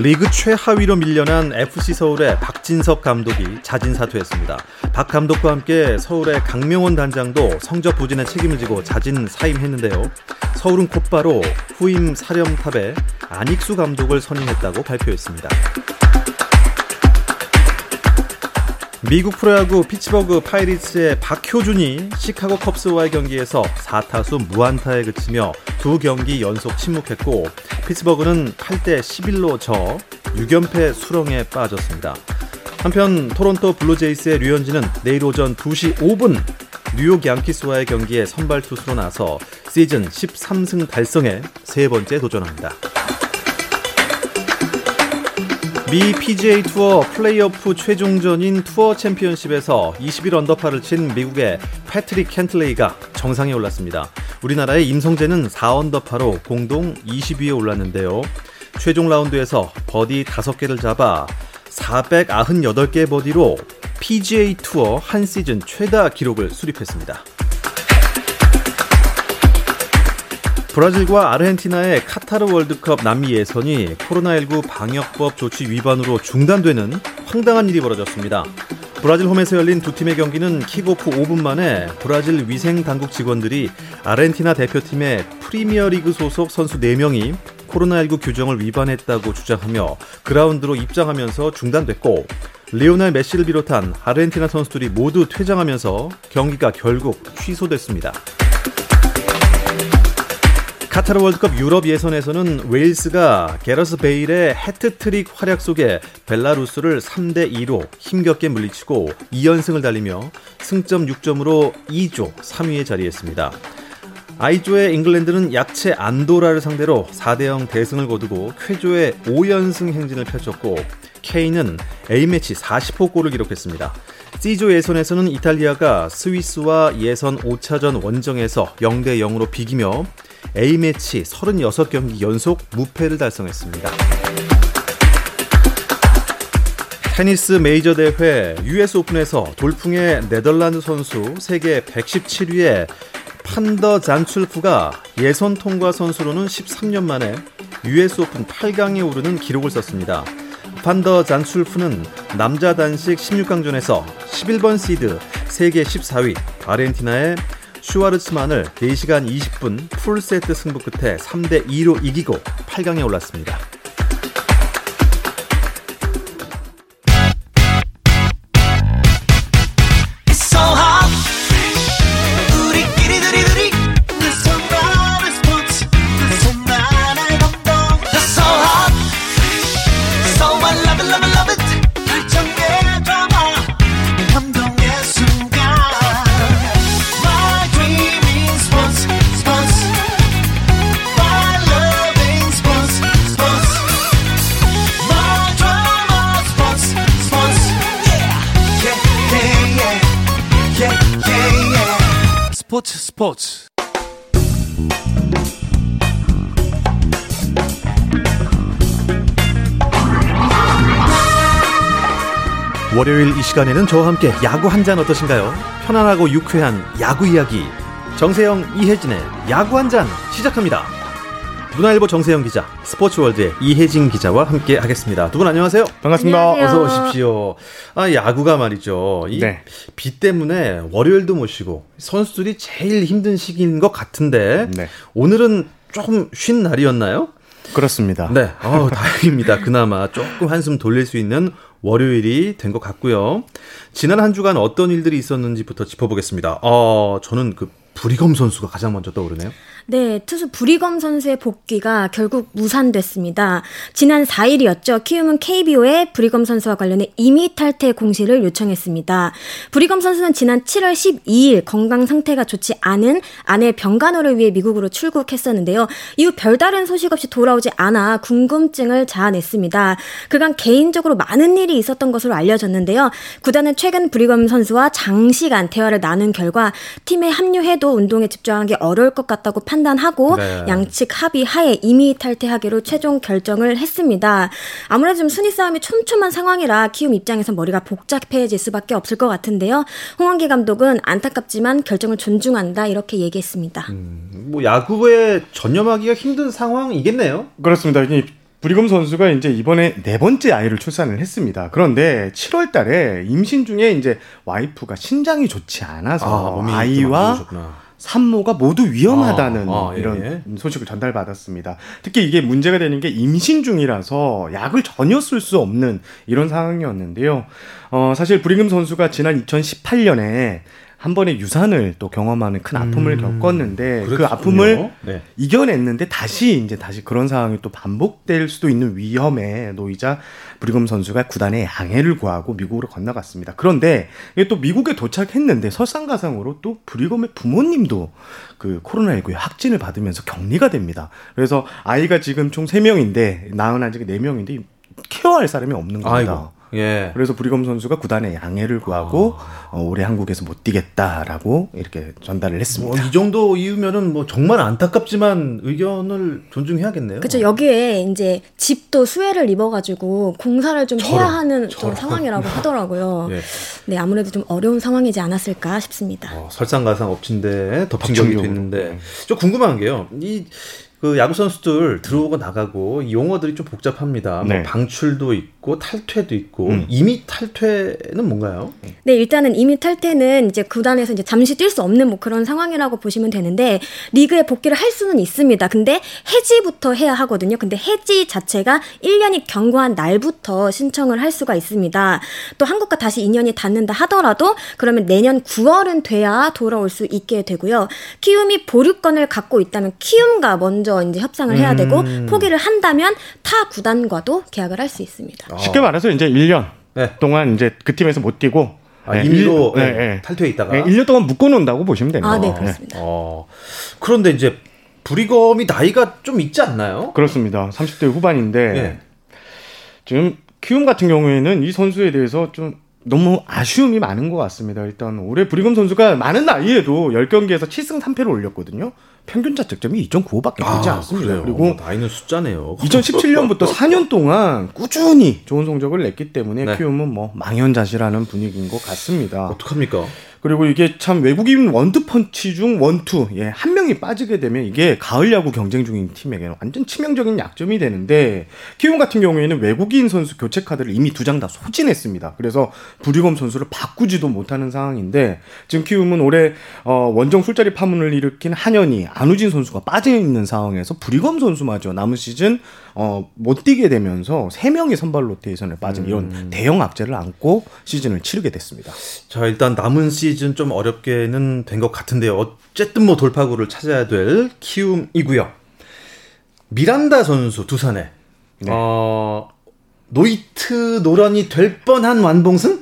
리그 최하위로 밀려난 FC 서울의 박진석 감독이 자진 사퇴했습니다. 박 감독과 함께 서울의 강명원 단장도 성적 부진에 책임을 지고 자진 사임했는데요. 서울은 곧바로 후임 사령탑에 안익수 감독을 선임했다고 발표했습니다. 미국 프로야구 피츠버그 파이리츠의 박효준이 시카고 컵스와의 경기에서 4타수 무안타에 그치며 두 경기 연속 침묵했고 피츠버그는 8대 11로 져 6연패 수렁에 빠졌습니다. 한편 토론토 블루제이스의 류현진은 내일 오전 2시 5분 뉴욕 양키스와의 경기에 선발 투수로 나서 시즌 13승 달성에 세 번째 도전합니다. 미 PGA 투어 플레이오프 최종전인 투어 챔피언십에서 21 언더파를 친 미국의 패트릭 캔틀레이가 정상에 올랐습니다. 우리나라의 임성재는 4 언더파로 공동 20위에 올랐는데요. 최종 라운드에서 버디 5개를 잡아 498개 버디로 PGA 투어 한 시즌 최다 기록을 수립했습니다. 브라질과 아르헨티나의 카타르 월드컵 남미 예선이 코로나19 방역법 조치 위반으로 중단되는 황당한 일이 벌어졌습니다. 브라질 홈에서 열린 두 팀의 경기는 킥오프 5분 만에 브라질 위생 당국 직원들이 아르헨티나 대표팀의 프리미어리그 소속 선수 4명이 코로나19 규정을 위반했다고 주장하며 그라운드로 입장하면서 중단됐고 리오넬 메시를 비롯한 아르헨티나 선수들이 모두 퇴장하면서 경기가 결국 취소됐습니다. 카타르 월드컵 유럽 예선에서는 웨일스가 개러스 베일의 해트트릭 활약 속에 벨라루스를 3대 2로 힘겹게 물리치고 2연승을 달리며 승점 6점으로 2조 3위에 자리했습니다. 아이조의 잉글랜드는 약체 안도라를 상대로 4대 0 대승을 거두고 쾌조의 5연승 행진을 펼쳤고 K는 A매치 40호 골을 기록했습니다. C조 예선에서는 이탈리아가 스위스와 예선 5차전 원정에서 0대 0으로 비기며 A매치 36경기 연속 무패를 달성했습니다. 테니스 메이저 대회 US 오픈에서 돌풍의 네덜란드 선수 세계 117위의 판더 잔출프가 예선 통과 선수로는 13년 만에 US 오픈 8강에 오르는 기록을 썼습니다. 판더 잔출프는 남자 단식 16강전에서 11번 시드 세계 14위 아르헨티나의 슈와르츠만을 4시간 20분 풀세트 승부 끝에 3대 2로 이기고 8강에 올랐습니다. 시간에는 저와 함께 야구 한 잔 어떠신가요? 편안하고 유쾌한 야구 이야기 정세영 이혜진의 야구 한 잔 시작합니다. 문화일보 정세영 기자, 스포츠월드의 이혜진 기자와 함께 하겠습니다. 두 분 안녕하세요. 반갑습니다. 어서 오십시오. 아, 야구가 말이죠. 이 네. 비 때문에 월요일도 못 쉬고 선수들이 제일 힘든 시기인 것 같은데 네. 오늘은 조금 쉰 날이었나요? 그렇습니다. 네. 어, 다행입니다. 그나마 조금 한숨 돌릴 수 있는 월요일이 된 것 같고요. 지난 한 주간 어떤 일들이 있었는지부터 짚어보겠습니다. 어, 저는 그 브리검 선수가 가장 먼저 떠오르네요. 네, 투수 브리검 선수의 복귀가 결국 무산됐습니다. 지난 4일이었죠. 키움은 KBO에 브리검 선수와 관련해 임의 탈퇴 공시를 요청했습니다. 브리검 선수는 지난 7월 12일 건강 상태가 좋지 않은 아내 병간호를 위해 미국으로 출국했었는데요. 이후 별다른 소식 없이 돌아오지 않아 궁금증을 자아냈습니다. 그간 개인적으로 많은 일이 있었던 것으로 알려졌는데요. 구단은 최근 브리검 선수와 장시간 대화를 나눈 결과 팀에 합류해도 운동에 집중하기 어려울 것 같다고 판 판단하고 네. 양측 합의 하에 임의 탈퇴하기로 최종 결정을 했습니다. 아무래도 좀 순위 싸움이 촘촘한 상황이라 키움 입장에서 머리가 복잡해질 수밖에 없을 것 같은데요. 홍원기 감독은 안타깝지만 결정을 존중한다 이렇게 얘기했습니다. 음, 뭐 야구에 전념하기가 힘든 상황이겠네요. 그렇습니다. 브리검 선수가 이제 이번에 네 번째 아이를 출산을 했습니다. 그런데 7월 달에 임신 중에 이제 와이프가 신장이 좋지 않아서 아, 이와 산모가 모두 위험하다는 아, 아, 예, 이런 예. 소식을 전달받았습니다. 특히 이게 문제가 되는 게 임신 중이라서 약을 전혀 쓸 수 없는 이런 상황이었는데요. 어, 사실 브리금 선수가 지난 2018년에 한 번의 유산을 또 경험하는 큰 아픔을 음, 겪었는데 그 그렇군요. 그 아픔을 네. 이겨냈는데 다시 이제 다시 그런 상황이 또 반복될 수도 있는 위험에 놓이자 브리검 선수가 구단에 양해를 구하고 미국으로 건너갔습니다. 그런데 또 미국에 도착했는데 설상가상으로 또 브리검의 부모님도 그 코로나19에 확진을 받으면서 격리가 됩니다. 그래서 아이가 지금 총 3명인데 낳은 아직 4명인데 케어할 사람이 없는 겁니다. 아이고. 예. 그래서 브리검 선수가 구단에 양해를 구하고 아. 어, 올해 한국에서 못 뛰겠다라고 이렇게 전달을 했습니다. 뭐, 이 정도 이유면은 뭐 정말 안타깝지만 의견을 존중해야겠네요. 그렇죠. 여기에 이제 집도 수해를 입어가지고 공사를 좀 저런, 해야 하는 좀 상황이라고 하더라고요. 예. 네, 아무래도 좀 어려운 상황이지 않았을까 싶습니다. 어, 설상가상 엎친데 덮친 격이 됐는데 네. 좀 궁금한 게요. 이 그 야구 선수들 들어오고 나가고 용어들이 좀 복잡합니다. 뭐 네. 뭐 방출도 있고 탈퇴도 있고 음. 이미 탈퇴는 뭔가요? 네, 일단은 이미 탈퇴는 이제 구단에서 이제 잠시 뛸 수 없는 뭐 그런 상황이라고 보시면 되는데 리그에 복귀를 할 수는 있습니다. 근데 해지부터 해야 하거든요. 근데 해지 자체가 1년이 경과한 날부터 신청을 할 수가 있습니다. 또 한국과 다시 인연이 닿는다 하더라도 그러면 내년 9월은 돼야 돌아올 수 있게 되고요. 키움이 보류권을 갖고 있다면 키움과 먼저 먼저 이제 협상을 해야 되고 음. 포기를 한다면 타 구단과도 계약을 할 수 있습니다. 어. 쉽게 말해서 이제 1년 네. 동안 이제 그 팀에서 못 뛰고 아, 네, 임의로 네, 네, 탈퇴해 있다가 네, 1년 동안 묶어놓는다고 보시면 됩니다. 아, 네, 그렇습니다. 어. 그런데 이제 브리검이 나이가 좀 있지 않나요? 그렇습니다. 30대 후반인데 네. 지금 키움 같은 경우에는 이 선수에 대해서 좀 너무 아쉬움이 많은 것 같습니다. 일단 올해 브리검 선수가 많은 나이에도 10경기에서 7승 3패를 올렸거든요. 평균자 득점이 2.95밖에 되지 아, 않습니다. 그래요. 그리고 나이는 숫자네요. 2017년부터 4년 동안 꾸준히 좋은 성적을 냈기 때문에 네. 키움은 뭐 망연자실하는 분위기인 것 같습니다. 어떡합니까? 그리고 이게 참 외국인 원투펀치 중 원투, 예, 한 명이 빠지게 되면 이게 가을 야구 경쟁 중인 팀에게는 완전 치명적인 약점이 되는데, 키움 같은 경우에는 외국인 선수 교체 카드를 이미 두 장 다 소진했습니다. 그래서 부리검 선수를 바꾸지도 못하는 상황인데, 지금 키움은 올해, 어, 원정 술자리 파문을 일으킨 한현희, 안우진 선수가 빠져 있는 상황에서 부리검 선수마저 남은 시즌 어, 못 뛰게 되면서 세 명이 선발 로테이션에 빠진 음. 이런 대형 악재를 안고 시즌을 치르게 됐습니다. 자, 일단 남은 시즌 좀 어렵게는 된 것 같은데요. 어쨌든 뭐 돌파구를 찾아야 될 키움이고요. 미란다 선수 두산에 네. 어, 노히트 노런이 될 뻔한 완봉승?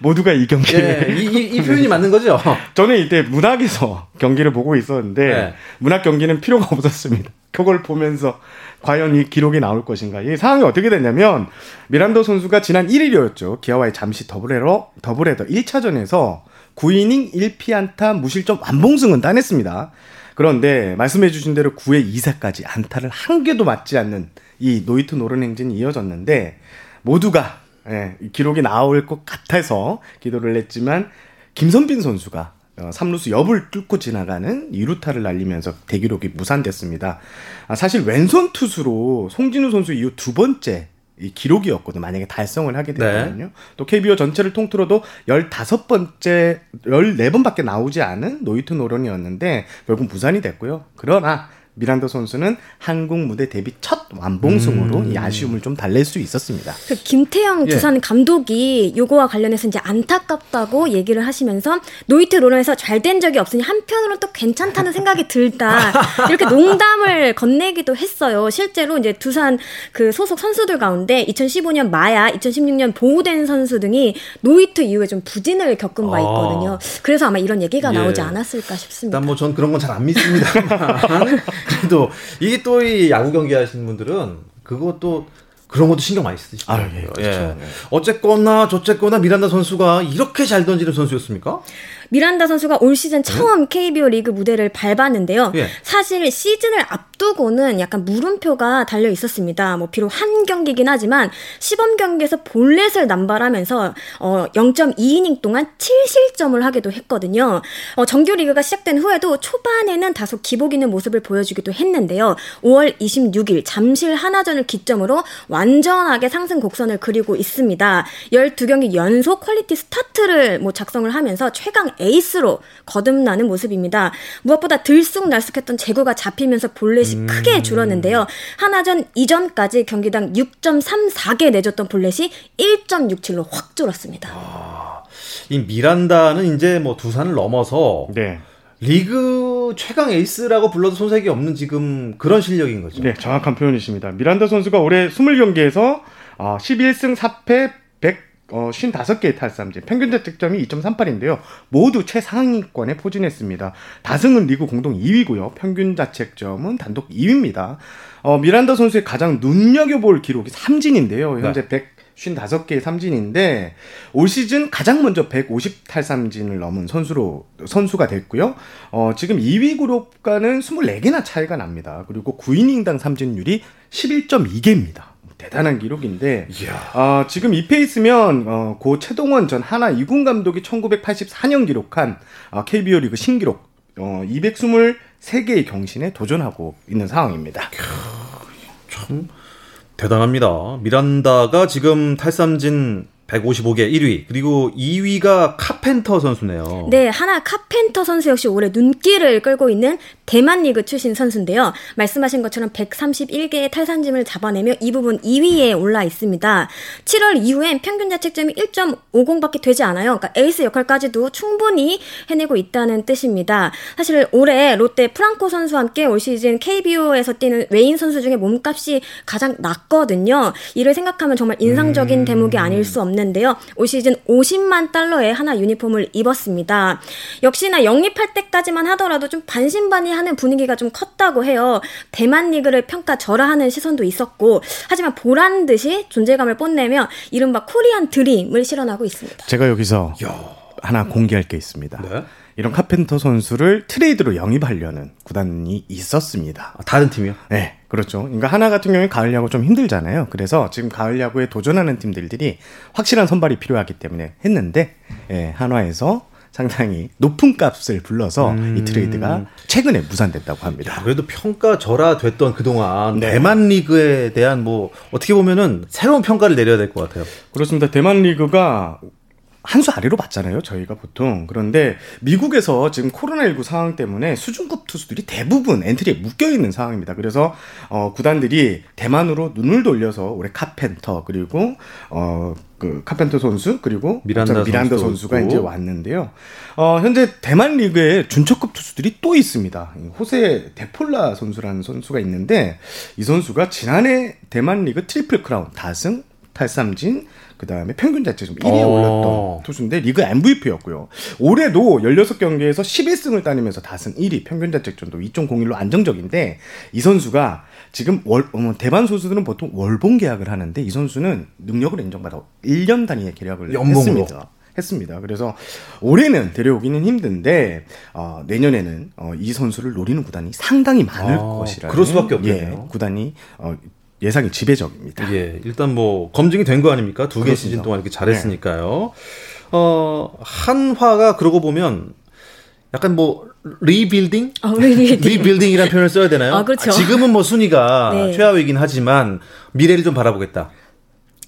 모두가 이 경기를 예, 이, 이, 이, 표현이 맞는 거죠? 저는 이때 문학에서 경기를 보고 있었는데 네. 문학 경기는 필요가 없었습니다. 그걸 보면서 과연 이 기록이 나올 것인가. 이 상황이 어떻게 됐냐면 미란다 선수가 지난 1일이었죠. 기아와의 잠실 더블헤더 더블헤더 1차전에서 9이닝 1피안타 무실점 완봉승을 따냈습니다. 그런데 말씀해 주신 대로 9회 2사까지 안타를 한 개도 맞지 않는 이 노히트 노런 행진이 이어졌는데 모두가 예, 기록이 나올 것 같아서 기도를 했지만 김선빈 선수가 어, 3루수 옆을 뚫고 지나가는 2루타를 날리면서 대기록이 무산됐습니다. 아, 사실 왼손 투수로 송진우 선수 이후 두 번째 이 기록이었거든요. 만약에 달성을 하게 되면요. 네. 또 KBO 전체를 통틀어도 15번째, 14번밖에 나오지 않은 노히트 노런이었는데 결국 무산이 됐고요. 그러나 미란다 선수는 한국 무대 데뷔 첫 완봉승으로 음. 이 아쉬움을 좀 달랠 수 있었습니다. 그 김태형 예. 두산 예. 감독이 요거와 관련해서 이제 안타깝다고 얘기를 하시면서 노히트 노런해서 잘 된 적이 없으니 한편으로 또 괜찮다는 생각이 들다 이렇게 농담을 건네기도 했어요. 실제로 이제 두산 그 소속 선수들 가운데 2015년 마야, 2016년 보호된 선수 등이 노이트 이후에 좀 부진을 겪은 바 아. 있거든요. 아. 그래서 아마 이런 얘기가 예. 나오지 않았을까 싶습니다. 일단 뭐 전 그런 건 잘 안 믿습니다만 그래도 이게 또 이 야구 경기 하시는 분들은 그것도 그런 것도 신경 많이 쓰시더라고요. 아, 예, 그렇죠. 예. 어쨌거나 저쨌거나 미란다 선수가 이렇게 잘 던지는 선수였습니까? 미란다 선수가 올 시즌 처음 네? KBO 리그 무대를 밟았는데요. 예. 사실 시즌을 앞두고는 약간 물음표가 달려 있었습니다. 뭐 비록 한 경기긴 하지만 시범 경기에서 볼넷을 남발하면서 어 0.2이닝 동안 7실점을 하기도 했거든요. 어 정규 리그가 시작된 후에도 초반에는 다소 기복 있는 모습을 보여주기도 했는데요. 5월 26일 잠실 하나전을 기점으로 완전하게 상승 곡선을 그리고 있습니다. 12경기 연속 퀄리티 스타트를 뭐 작성을 하면서 최강 에이스로 거듭나는 모습입니다. 무엇보다 들쑥날쑥했던 제구가 잡히면서 볼넷이 음. 크게 줄었는데요. 한화전 이전까지 경기당 6.34개 내줬던 볼넷이 1.67로 확 줄었습니다. 아, 이 미란다는 이제 뭐 두산을 넘어서 네. 리그 최강 에이스라고 불러도 손색이 없는 지금 그런 실력인 거죠. 네, 정확한 표현이십니다. 미란다 선수가 올해 20경기에서 11승 4패 100 어, 55개의 탈삼진, 평균 자책점이 2.38인데요. 모두 최상위권에 포진했습니다. 다승은 리그 공동 2위고요. 평균 자책점은 단독 2위입니다. 어, 미란다 선수의 가장 눈여겨볼 기록이 삼진인데요. 현재 네. 155개의 삼진인데 올 시즌 가장 먼저 150 탈삼진을 넘은 선수로 선수가 됐고요. 어, 지금 2위 그룹과는 24개나 차이가 납니다. 그리고 9이닝당 삼진율이 11.2개입니다. 대단한 기록인데 어, 지금 이 페이스면 어, 고 최동원 전 하나 이군 감독이 1984년 기록한 어, KBO 리그 신기록 어, 223개의 경신에 도전하고 있는 상황입니다. 참 대단합니다. 미란다가 지금 탈삼진 155개 1위 그리고 2위가 카펜터 선수네요. 네, 하나 카펜터 선수 역시 올해 눈길을 끌고 있는 대만 리그 출신 선수인데요. 말씀하신 것처럼 131개의 탈산짐을 잡아내며 이 부분 2위에 올라 있습니다. 7월 이후엔 평균 자책점이 1.50밖에 되지 않아요. 그러니까 에이스 역할까지도 충분히 해내고 있다는 뜻입니다. 사실 올해 롯데 프랑코 선수와 함께 올 시즌 KBO에서 뛰는 외인 선수 중에 몸값이 가장 낮거든요. 이를 생각하면 정말 인상적인 음... 대목이 아닐 수 없는 있는데요. 올 시즌 50만 달러의 하나 유니폼을 입었습니다. 역시나 영입할 때까지만 하더라도 좀 반신반의 하는 분위기가 좀 컸다고 해요. 대만 리그를 평가 절하하는 시선도 있었고 하지만 보란 듯이 존재감을 뽐내며 이른바 코리안 드림을 실현하고 있습니다. 제가 여기서 야. 하나 공개할 게 있습니다. 네? 이런 카펜터 선수를 트레이드로 영입하려는 구단이 있었습니다. 아, 다른 팀이요? 네, 그렇죠. 그러니까 하나 같은 경우에 가을 야구 좀 힘들잖아요. 그래서 지금 가을 야구에 도전하는 팀들이 확실한 선발이 필요하기 때문에 했는데 예, 한화에서 상당히 높은 값을 불러서 음. 이 트레이드가 최근에 무산됐다고 합니다. 야, 그래도 평가 절하됐던 그동안 네. 대만 리그에 대한 뭐 어떻게 보면은 새로운 평가를 내려야 될 것 같아요. 그렇습니다. 대만 리그가 한 수 아래로 봤잖아요, 저희가 보통. 그런데 미국에서 지금 코로나19 상황 때문에 수준급 투수들이 대부분 엔트리에 묶여 있는 상황입니다. 그래서 어 구단들이 대만으로 눈을 돌려서 올해 카펜터 그리고 어 그 카펜터 선수 그리고 미란다, 미란다 선수가 있고. 이제 왔는데요. 어 현재 대만 리그에 준척급 투수들이 또 있습니다. 호세 데폴라 선수라는 선수가 있는데 이 선수가 지난해 대만 리그 트리플 크라운 다승 탈삼진 그 다음에 평균 자책점 1위에 어. 올렸던 투수인데 리그 MVP였고요. 올해도 16경기에서 11승을 따내면서 다승 1위, 평균 자책점도 2.01로 안정적인데 이 선수가 지금 월, 어, 대만 선수들은 보통 월봉 계약을 하는데 이 선수는 능력을 인정받아 1년 단위의 계약을 연봉으로. 했습니다. 했습니다. 그래서 올해는 데려오기는 힘든데 어, 내년에는 어, 이 선수를 노리는 구단이 상당히 많을 아, 것이라 그럴 수밖에 없겠네요. 예, 구단이 어, 예상이 지배적입니다. 예, 일단 뭐 검증이 된 거 아닙니까? 두 개 시즌 동안 이렇게 잘했으니까요. 네. 어, 한화가 그러고 보면 약간 뭐 리빌딩? 어, 리빌딩. 이라는 표현을 써야 되나요? 아, 그렇죠. 아, 지금은 뭐 순위가 네. 최하위이긴 하지만 미래를 좀 바라보겠다.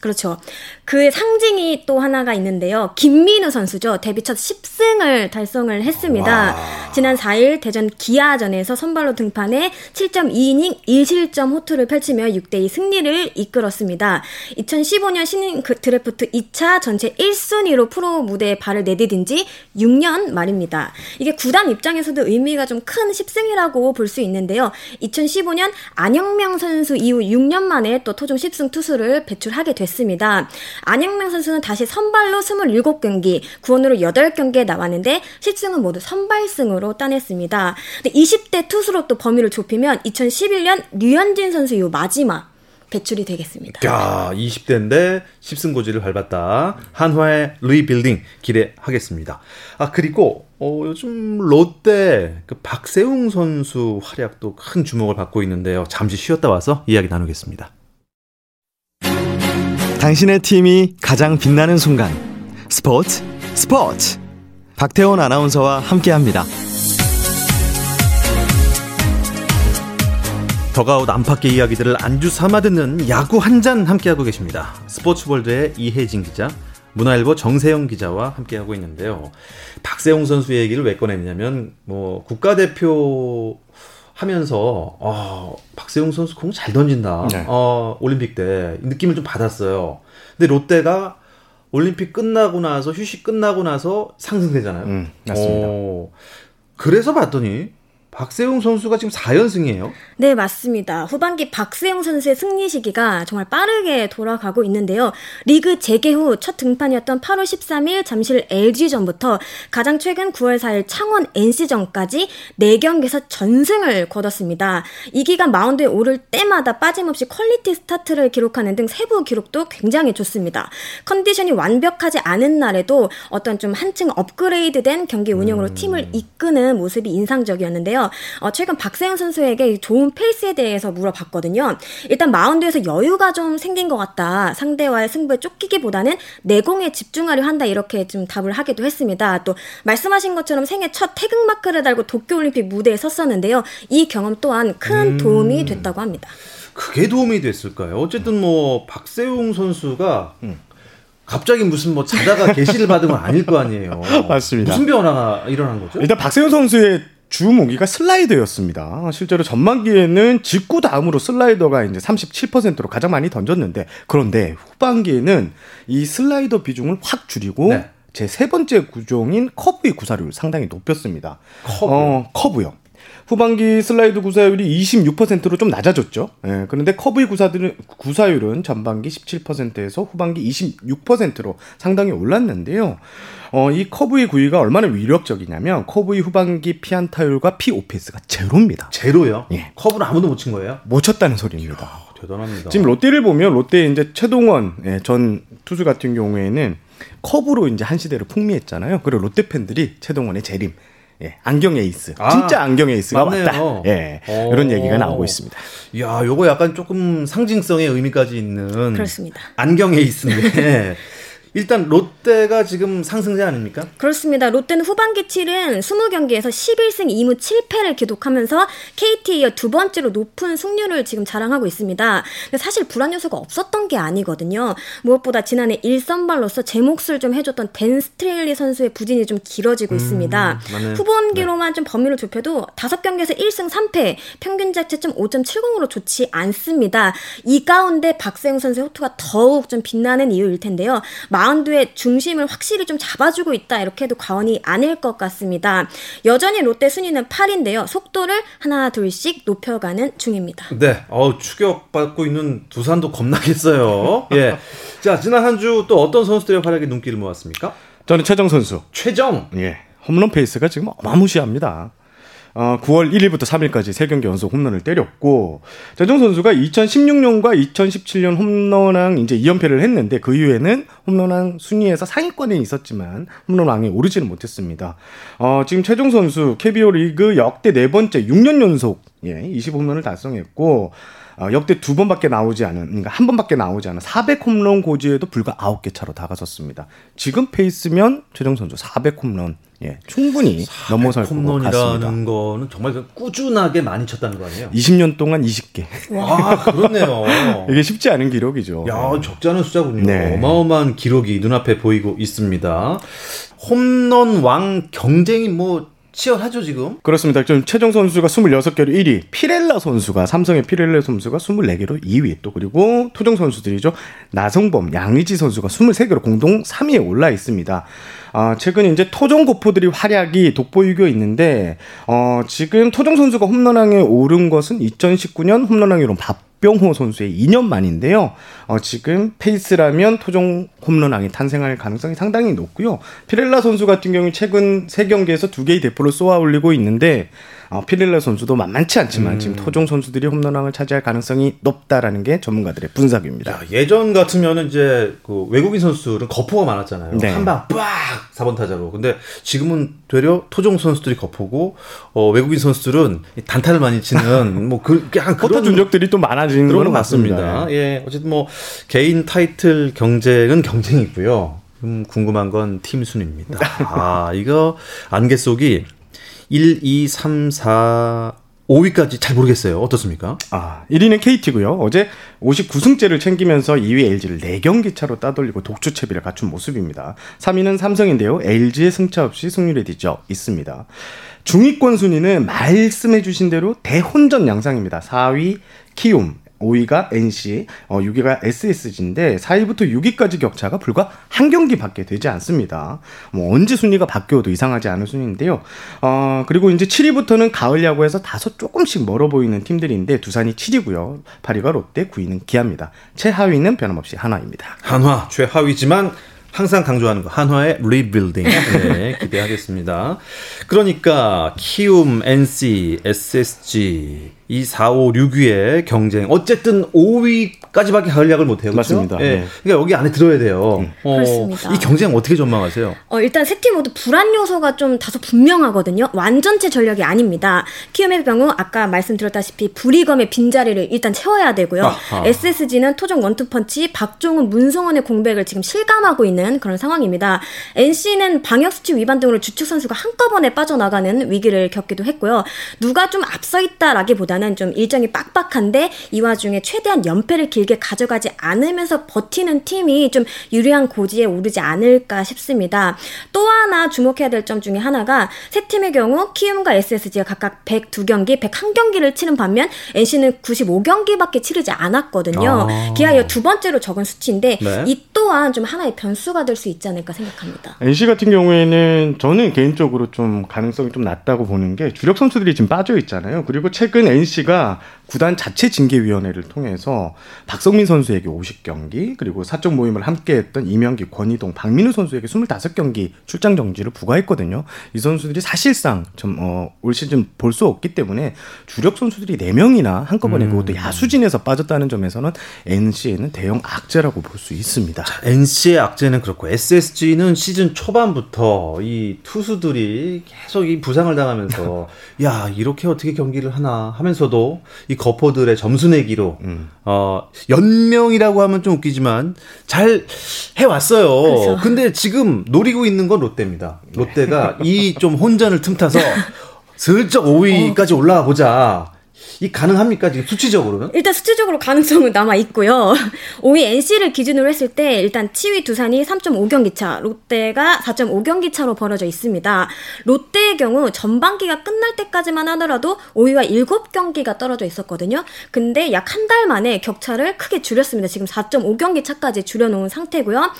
그렇죠. 그 상징이 또 하나가 있는데요. 김민우 선수죠. 데뷔 첫 10승 10승을 달성을 했습니다. 와. 지난 4일 대전 기아전에서 선발로 등판해 7.2이닝 1실점 호투를 펼치며 6대2 승리를 이끌었습니다. 2015년 신인 그 드래프트 2차 전체 1순위로 프로 무대에 발을 내디딘 지 6년 만입니다. 이게 구단 입장에서도 의미가 좀 큰 10승이라고 볼 수 있는데요. 2015년 안영명 선수 이후 6년 만에 또 토종 10승 투수를 배출하게 됐습니다. 안영명 선수는 다시 선발로 27경기, 구원으로 8경기에 나왔는데 10승은 모두 선발승으로 따냈습니다. 20대 투수로 또 범위를 좁히면 2011년 류현진 선수 이후 마지막 배출이 되겠습니다. 야, 20대인데 10승 고지를 밟았다. 한화의 리빌딩 기대하겠습니다. 아, 그리고 어, 요즘 롯데 그 박세웅 선수 활약도 큰 주목을 받고 있는데요. 잠시 쉬었다 와서 이야기 나누겠습니다. 당신의 팀이 가장 빛나는 순간. 스포츠 스포츠. 박태원 아나운서와 함께합니다. 더가웃 안팎의 이야기들을 안주 삼아 듣는 야구 한 잔 함께하고 계십니다. 스포츠월드의 이혜진 기자, 문화일보 정세영 기자와 함께하고 있는데요. 박세웅 선수 얘기를 왜 꺼냈냐면 뭐 국가대표 하면서 어, 박세웅 선수 공 잘 던진다. 네. 어, 올림픽 때 느낌을 좀 받았어요. 근데 롯데가 올림픽 끝나고 나서 휴식 끝나고 나서 상승되잖아요. 음, 맞습니다. 어, 그래서 봤더니 박세웅 선수가 지금 4연승이에요? 네, 맞습니다. 후반기 박세웅 선수의 승리 시기가 정말 빠르게 돌아가고 있는데요. 리그 재개 후 첫 등판이었던 8월 13일 잠실 LG전부터 가장 최근 9월 4일 창원 NC전까지 4경기에서 전승을 거뒀습니다. 이 기간 마운드에 오를 때마다 빠짐없이 퀄리티 스타트를 기록하는 등 세부 기록도 굉장히 좋습니다. 컨디션이 완벽하지 않은 날에도 어떤 좀 한층 업그레이드된 경기 운영으로 음. 팀을 이끄는 모습이 인상적이었는데요. 어, 최근 박세웅 선수에게 좋은 페이스에 대해서 물어봤거든요. 일단 마운드에서 여유가 좀 생긴 것 같다. 상대와의 승부에 쫓기기보다는 내공에 집중하려 한다. 이렇게 좀 답을 하기도 했습니다. 또 말씀하신 것처럼 생애 첫 태극 마크를 달고 도쿄올림픽 무대에 섰었는데요. 이 경험 또한 큰 음. 도움이 됐다고 합니다. 그게 도움이 됐을까요? 어쨌든 뭐 박세웅 선수가 음. 갑자기 무슨 뭐 자다가 계시를 받은 건 아닐 거 아니에요. 맞습니다. 무슨 변화가 일어난 거죠? 일단 박세웅 선수의 주 무기가 슬라이더였습니다. 실제로 전반기에는 직구 다음으로 슬라이더가 이제 37%로 가장 많이 던졌는데 그런데 후반기에는 이 슬라이더 비중을 확 줄이고 네. 제세 번째 구종인 커브의 구사율을 상당히 높였습니다. 커브. 어, 커브요. 후반기 슬라이더 구사율이 26%로 좀 낮아졌죠. 예, 그런데 커브의 구사들은, 구사율은 전반기 17%에서 후반기 26%로 상당히 올랐는데요. 어, 이 커브의 구위가 얼마나 위력적이냐면 커브의 후반기 피안타율과 피OPS가 제로입니다. 제로요? 예. 커브는 아무도 못 친 거예요? 못 쳤다는 소리입니다. 이야, 대단합니다. 지금 롯데를 보면 롯데 이제 최동원 예, 전 투수 같은 경우에는 커브로 이제 한 시대를 풍미했잖아요. 그리고 롯데 팬들이 최동원의 재림 예, 안경 에이스. 아, 진짜 안경 에이스가 맞네요. 왔다. 예. 오. 이런 얘기가 나오고 있습니다. 야, 요거 약간 조금 상징성의 의미까지 있는 그렇습니다. 안경 에이스인데 일단 롯데가 지금 상승세 아닙니까? 그렇습니다. 롯데는 후반기 7은 20경기에서 11승 2무 7패를 기록하면서 KT에 이어 두 번째로 높은 승률을 지금 자랑하고 있습니다. 사실 불안 요소가 없었던 게 아니거든요. 무엇보다 지난해 1선발로서 제 몫을 좀 해줬던 댄 스트레일리 선수의 부진이 좀 길어지고 음, 있습니다. 맞네. 후반기로만 네. 좀 범위를 좁혀도 5경기에서 1승 3패, 평균 자체점 5.70으로 좋지 않습니다. 이 가운데 박세웅 선수의 호투가 더욱 좀 빛나는 이유일 텐데요. 마운드의 중심을 확실히 좀 잡아주고 있다 이렇게 해도 과언이 아닐 것 같습니다. 여전히 롯데 순위는 8위인데요. 속도를 하나 둘씩 높여가는 중입니다. 네, 어, 추격받고 있는 두산도 겁나겠어요. 예. 자 지난 한 주 또 어떤 선수들의 활약에 눈길을 모았습니까? 저는 최정 선수. 최정. 예. 홈런 페이스가 지금 어마무시합니다. 어, 9월 1일부터 3일까지 3경기 연속 홈런을 때렸고 최정 선수가 2016년과 2017년 홈런왕 이제 2연패를 했는데 그 이후에는 홈런왕 순위에서 상위권에 있었지만 홈런왕에 오르지는 못했습니다. 어, 지금 최종 선수 KBO 리그 역대 네 번째 6년 연속 예, 20홈런을 달성했고 어, 역대 두 번밖에 나오지 않은, 그러니까 한 번밖에 나오지 않은 400 홈런 고지에도 불과 9개 차로 다가섰습니다. 지금 페이스면 최정 선수 400 홈런 예, 충분히 넘어설 것 같습니다. 홈런이라는 거는 정말 그 꾸준하게 많이 쳤다는 거 아니에요? 20년 동안 20개. 아, 그렇네요. 이게 쉽지 않은 기록이죠. 야, 적지 않은 숫자군요. 네. 어마어마한 기록이 눈앞에 보이고 있습니다. 홈런 왕 경쟁이 뭐 치열하죠 지금. 그렇습니다. 지금 최정 선수가 26개로 1위, 피렐라 선수가 삼성의 피렐라 선수가 24개로 2위, 또 그리고 토종 선수들이죠. 나성범, 양의지 선수가 23개로 공동 3위에 올라 있습니다. 아, 최근 이제 토종 고포들이 활약이 돋보이고 있는데 어, 지금 토종 선수가 홈런왕에 오른 것은 2019년 홈런왕이로 밥 박병호 선수의 2년 만인데요. 어, 지금 페이스라면 토종 홈런왕이 탄생할 가능성이 상당히 높고요. 피렐라 선수 같은 경우 최근 3경기에서 2개의 대포를 쏘아 올리고 있는데 어, 피렐라 선수도 만만치 않지만 음. 지금 토종 선수들이 홈런왕을 차지할 가능성이 높다라는 게 전문가들의 분석입니다. 야, 예전 같으면은 이제 그 외국인 선수들은 거포가 많았잖아요. 네. 한방 빡 4번 타자로. 근데 지금은 되려 토종 선수들이 거포고 어, 외국인 선수들은 단타를 많이 치는 뭐그 약간 그런 준적들이 또 많아지는 건 맞습니다. 맞습니다. 예, 어쨌든 뭐 개인 타이틀 경쟁은 경쟁이고요. 음, 궁금한 건 팀 순입니다. 아, 이거 안개 속이 1, 2, 3, 4, 5위까지 잘 모르겠어요. 어떻습니까? 아, 1위는 KT고요. 어제 59승째를 챙기면서 2위 LG를 4경기 차로 따돌리고 독주 채비를 갖춘 모습입니다. 3위는 삼성인데요. LG의 승차 없이 승률에 뒤져 있습니다. 중위권 순위는 말씀해 주신 대로 대혼전 양상입니다. 4위 키움, 5위가 NC, 어, 6위가 SSG인데 4위부터 6위까지 격차가 불과 한 경기밖에 되지 않습니다. 뭐 언제 순위가 바뀌어도 이상하지 않은 순위인데요. 어, 그리고 이제 7위부터는 가을 야구에서 다소 조금씩 멀어 보이는 팀들인데 두산이 7위고요. 8위가 롯데, 9위는 기아입니다. 최하위는 변함없이 한화입니다. 한화 최하위지만 항상 강조하는 거 한화의 리빌딩 네, 기대하겠습니다. 그러니까 키움, NC, SSG 이 4, 5, 6위의 경쟁. 어쨌든 5위까지밖에 가을야구를 못해요. 그렇죠? 맞습니다. 예. 네. 그러니까 여기 안에 들어야 돼요. 음. 어, 그렇습니다. 이 경쟁 어떻게 전망하세요? 어, 일단 세 팀 모두 불안 요소가 좀 다소 분명하거든요. 완전체 전략이 아닙니다. 키움의 경우 아까 말씀드렸다시피 불이검의 빈자리를 일단 채워야 되고요. 아하. SSG는 토종 원투펀치, 박종훈, 문성원의 공백을 지금 실감하고 있는 그런 상황입니다. NC는 방역수칙 위반 등으로 주축 선수가 한꺼번에 빠져나가는 위기를 겪기도 했고요. 누가 좀 앞서 있다라기보다 보다는 좀 일정이 빡빡한데 이 와중에 최대한 연패를 길게 가져가지 않으면서 버티는 팀이 좀 유리한 고지에 오르지 않을까 싶습니다. 또 하나 주목해야 될 점 중에 하나가 세 팀의 경우 키움과 SSG가 각각 102경기, 101경기를 치는 반면 NC는 95경기밖에 치르지 않았거든요. 아. 기아의 두 번째로 적은 수치인데 네. 이 또한 좀 하나의 변수가 될 수 있지 않을까 생각합니다. NC 같은 경우에는 저는 개인적으로 좀 가능성이 좀 낮다고 보는 게 주력 선수들이 지금 빠져 있잖아요. 그리고 최근 NC 씨가 구단 자체 징계위원회를 통해서 박성민 선수에게 50경기 그리고 사적 모임을 함께했던 이명기, 권희동, 박민우 선수에게 25경기 출장 정지를 부과했거든요. 이 선수들이 사실상 좀 어, 올 시즌 볼 수 없기 때문에 주력 선수들이 4명이나 한꺼번에 음. 그것도 야수진에서 빠졌다는 점에서는 NC에는 대형 악재라고 볼 수 있습니다. 자, NC의 악재는 그렇고 SSG는 시즌 초반부터 이 투수들이 계속 이 부상을 당하면서 야 이렇게 어떻게 경기를 하나 하면서도 이 거포들의 점수 내기로 음. 어 연명이라고 하면 좀 웃기지만 잘 해왔어요. 그렇죠. 근데 지금 노리고 있는 건 롯데입니다. 롯데가 이 좀 혼전을 틈타서 슬쩍 5위까지 어. 올라가 보자. 이 가능합니까 지금 수치적으로는? 일단 수치적으로 가능성은 남아 있고요. 5위 NC를 기준으로 했을 때 일단 7위 두산이 3.5경기 차, 롯데가 4.5경기 차로 벌어져 있습니다. 롯데의 경우 전반기가 끝날 때까지만 하더라도 5위와 7경기가 떨어져 있었거든요. 근데 약 한 달 만에 격차를 크게 줄였습니다. 지금 4.5경기 차까지 줄여놓은 상태고요.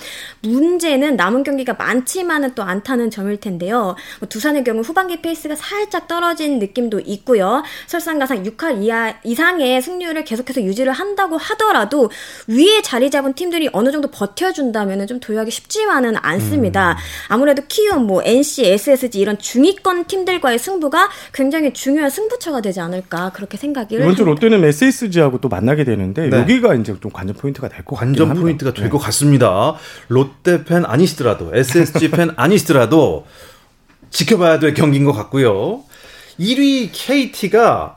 문제는 남은 경기가 많지만은 또 않다는 점일 텐데요. 뭐 두산의 경우 후반기 페이스가 살짝 떨어진 느낌도 있고요. 설상가상 6할 6할 이하, 이상의 승률을 계속해서 유지를 한다고 하더라도 위에 자리 잡은 팀들이 어느 정도 버텨준다면 좀 도약이 쉽지만은 않습니다. 음. 아무래도 키움, 뭐 NC, SSG 이런 중위권 팀들과의 승부가 굉장히 중요한 승부처가 되지 않을까 그렇게 생각이 이번 주 롯데는 SSG하고 또 만나게 되는데 네. 여기가 이제 좀 관전 포인트가 될 것 같아요. 관전 포인트가 될 것 네. 같습니다. 롯데 팬 아니시더라도 SSG 팬 아니시더라도 지켜봐야 될 경기인 것 같고요. 1위 KT가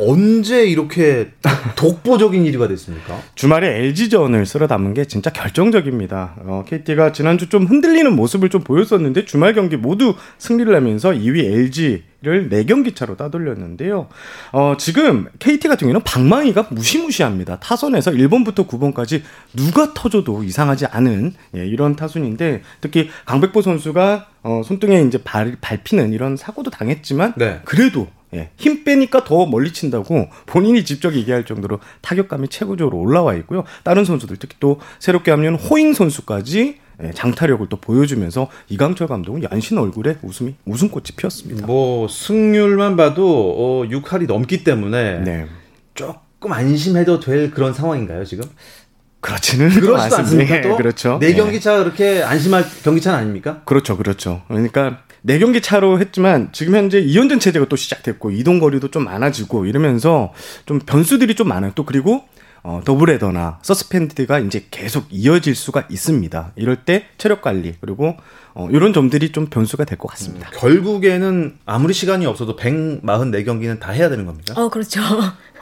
언제 이렇게 독보적인 1위가 됐습니까? 주말에 LG전을 쓸어 담은 게 진짜 결정적입니다. 어, KT가 지난주 좀 흔들리는 모습을 좀 보였었는데 주말 경기 모두 승리를 하면서 2위 LG를 4경기 차로 따돌렸는데요. 어, 지금 KT 같은 경우는 방망이가 무시무시합니다. 타선에서 1번부터 9번까지 누가 터져도 이상하지 않은 예, 이런 타순인데 특히 강백보 선수가 어, 손등에 이제 발, 밟히는 이런 사고도 당했지만 네. 그래도 예, 힘 빼니까 더 멀리 친다고 본인이 직접 얘기할 정도로 타격감이 최고적으로 올라와 있고요. 다른 선수들 특히 또 새롭게 합류한 호잉 선수까지 예, 장타력을 또 보여주면서 이강철 감독은 연신 얼굴에 웃음이 웃음꽃이 피었습니다. 뭐 승률만 봐도 어, 6할이 넘기 때문에 네. 조금 안심해도 될 그런 상황인가요 지금? 그렇지는 그렇지도 않습니까? 또 그렇죠. 네 경기차 그렇게 안심할 경기차는 아닙니까? 그렇죠, 그렇죠. 그러니까 네 경기 차로 했지만 지금 현재 2연전 체제가 또 시작됐고 이동 거리도 좀 많아지고 이러면서 좀 변수들이 좀 많아요. 또 그리고 어, 더블헤더나 서스펜드가 이제 계속 이어질 수가 있습니다. 이럴 때 체력 관리 그리고 어, 이런 점들이 좀 변수가 될 것 같습니다. 음, 결국에는 아무리 시간이 없어도 144경기는 다 해야 되는 겁니까? 어, 그렇죠.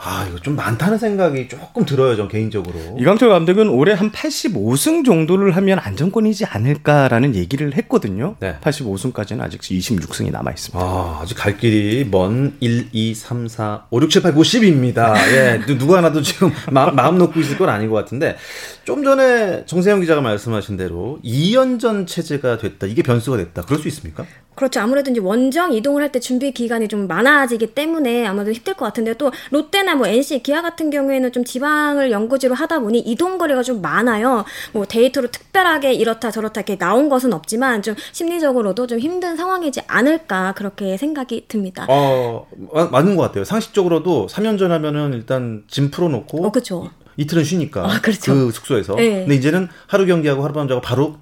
아, 이거 좀 많다는 생각이 조금 들어요, 전 개인적으로. 이강철 감독은 올해 한 85승 정도를 하면 안정권이지 않을까라는 얘기를 했거든요. 네. 85승까지는 아직 26승이 남아 있습니다. 아, 아직 갈 길이 먼 1, 2, 3, 4, 5, 6, 7, 8, 9, 10입니다. 예, 누구 하나도 지금 마, 마음 놓고 있을 건 아닌 것 같은데 좀 전에 정세영 기자가 말씀하신 대로 2연전 체제가 됐다. 이게 변수가 됐다. 그럴 수 있습니까? 그렇죠. 아무래도 이제 원정 이동을 할 때 준비 기간이 좀 많아지기 때문에 아마도 힘들 것 같은데 또 롯데나 뭐 NC, 기아 같은 경우에는 좀 지방을 연구지로 하다 보니 이동 거리가 좀 많아요. 뭐 데이터로 특별하게 이렇다 저렇다 이렇게 나온 것은 없지만 좀 심리적으로도 좀 힘든 상황이지 않을까 그렇게 생각이 듭니다. 어, 맞는 것 같아요. 상식적으로도 3연전 하면은 일단 짐 풀어놓고 어, 그렇죠. 이틀은 쉬니까 아, 그렇죠. 그 숙소에서. 네. 근데 이제는 하루 경기하고 하룻밤 자고 바로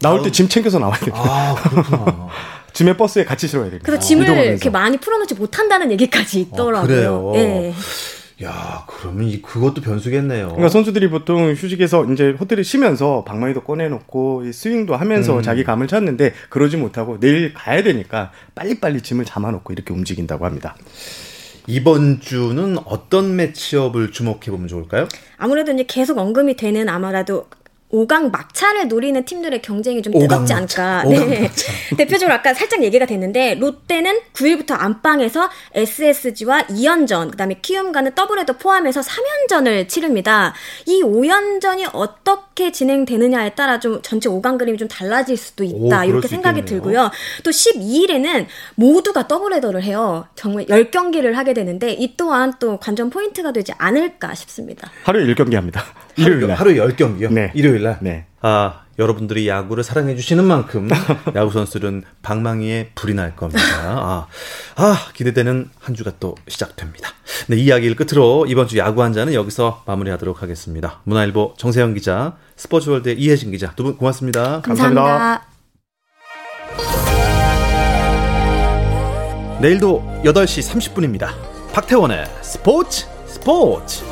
나올 때 짐 챙겨서 나와야 돼요. 아, 그렇구나. 짐에 버스에 같이 실어야 됩니다. 그래서 짐을 아, 이렇게 많이 풀어놓지 못한다는 얘기까지 있더라고요. 아, 그래요. 네. 야, 그러면 이 그것도 변수겠네요. 그러니까 선수들이 보통 휴식에서 이제 호텔에 쉬면서 방망이도 꺼내놓고 스윙도 하면서 음. 자기 감을 찾는데 그러지 못하고 내일 가야 되니까 빨리빨리 짐을 잡아놓고 이렇게 움직인다고 합니다. 이번 주는 어떤 매치업을 주목해 보면 좋을까요? 아무래도 이제 계속 언급이 되는 아마라도 5강 막차를 노리는 팀들의 경쟁이 좀 뜨겁지 않을까. 네. 대표적으로 아까 살짝 얘기가 됐는데 롯데는 9일부터 안방에서 SSG와 2연전, 그다음에 키움과는 더블헤더 포함해서 3연전을 치릅니다. 이 5연전이 어떻게 진행되느냐에 따라 좀 전체 5강 그림이 좀 달라질 수도 있다. 오, 이렇게 생각이 있겠네요. 들고요. 또 12일에는 모두가 더블헤더를 해요. 정말 10경기를 하게 되는데 이 또한 또 관전 포인트가 되지 않을까 싶습니다. 하루에 1경기 합니다. 일요일 날. 하루 10경기요? 네. 일요일 날? 네. 아, 여러분들이 야구를 사랑해 주시는 만큼 야구 선수들은 방망이에 불이 날 겁니다. 아, 아 기대되는 한 주가 또 시작됩니다. 네, 이야기를 끝으로 이번 주 야구 한 잔은 여기서 마무리하도록 하겠습니다. 문화일보 정세영 기자, 스포츠월드의 이혜진 기자 두 분 고맙습니다. 감사합니다. 감사합니다. 내일도 8시 30분입니다. 박태원의 스포츠 스포츠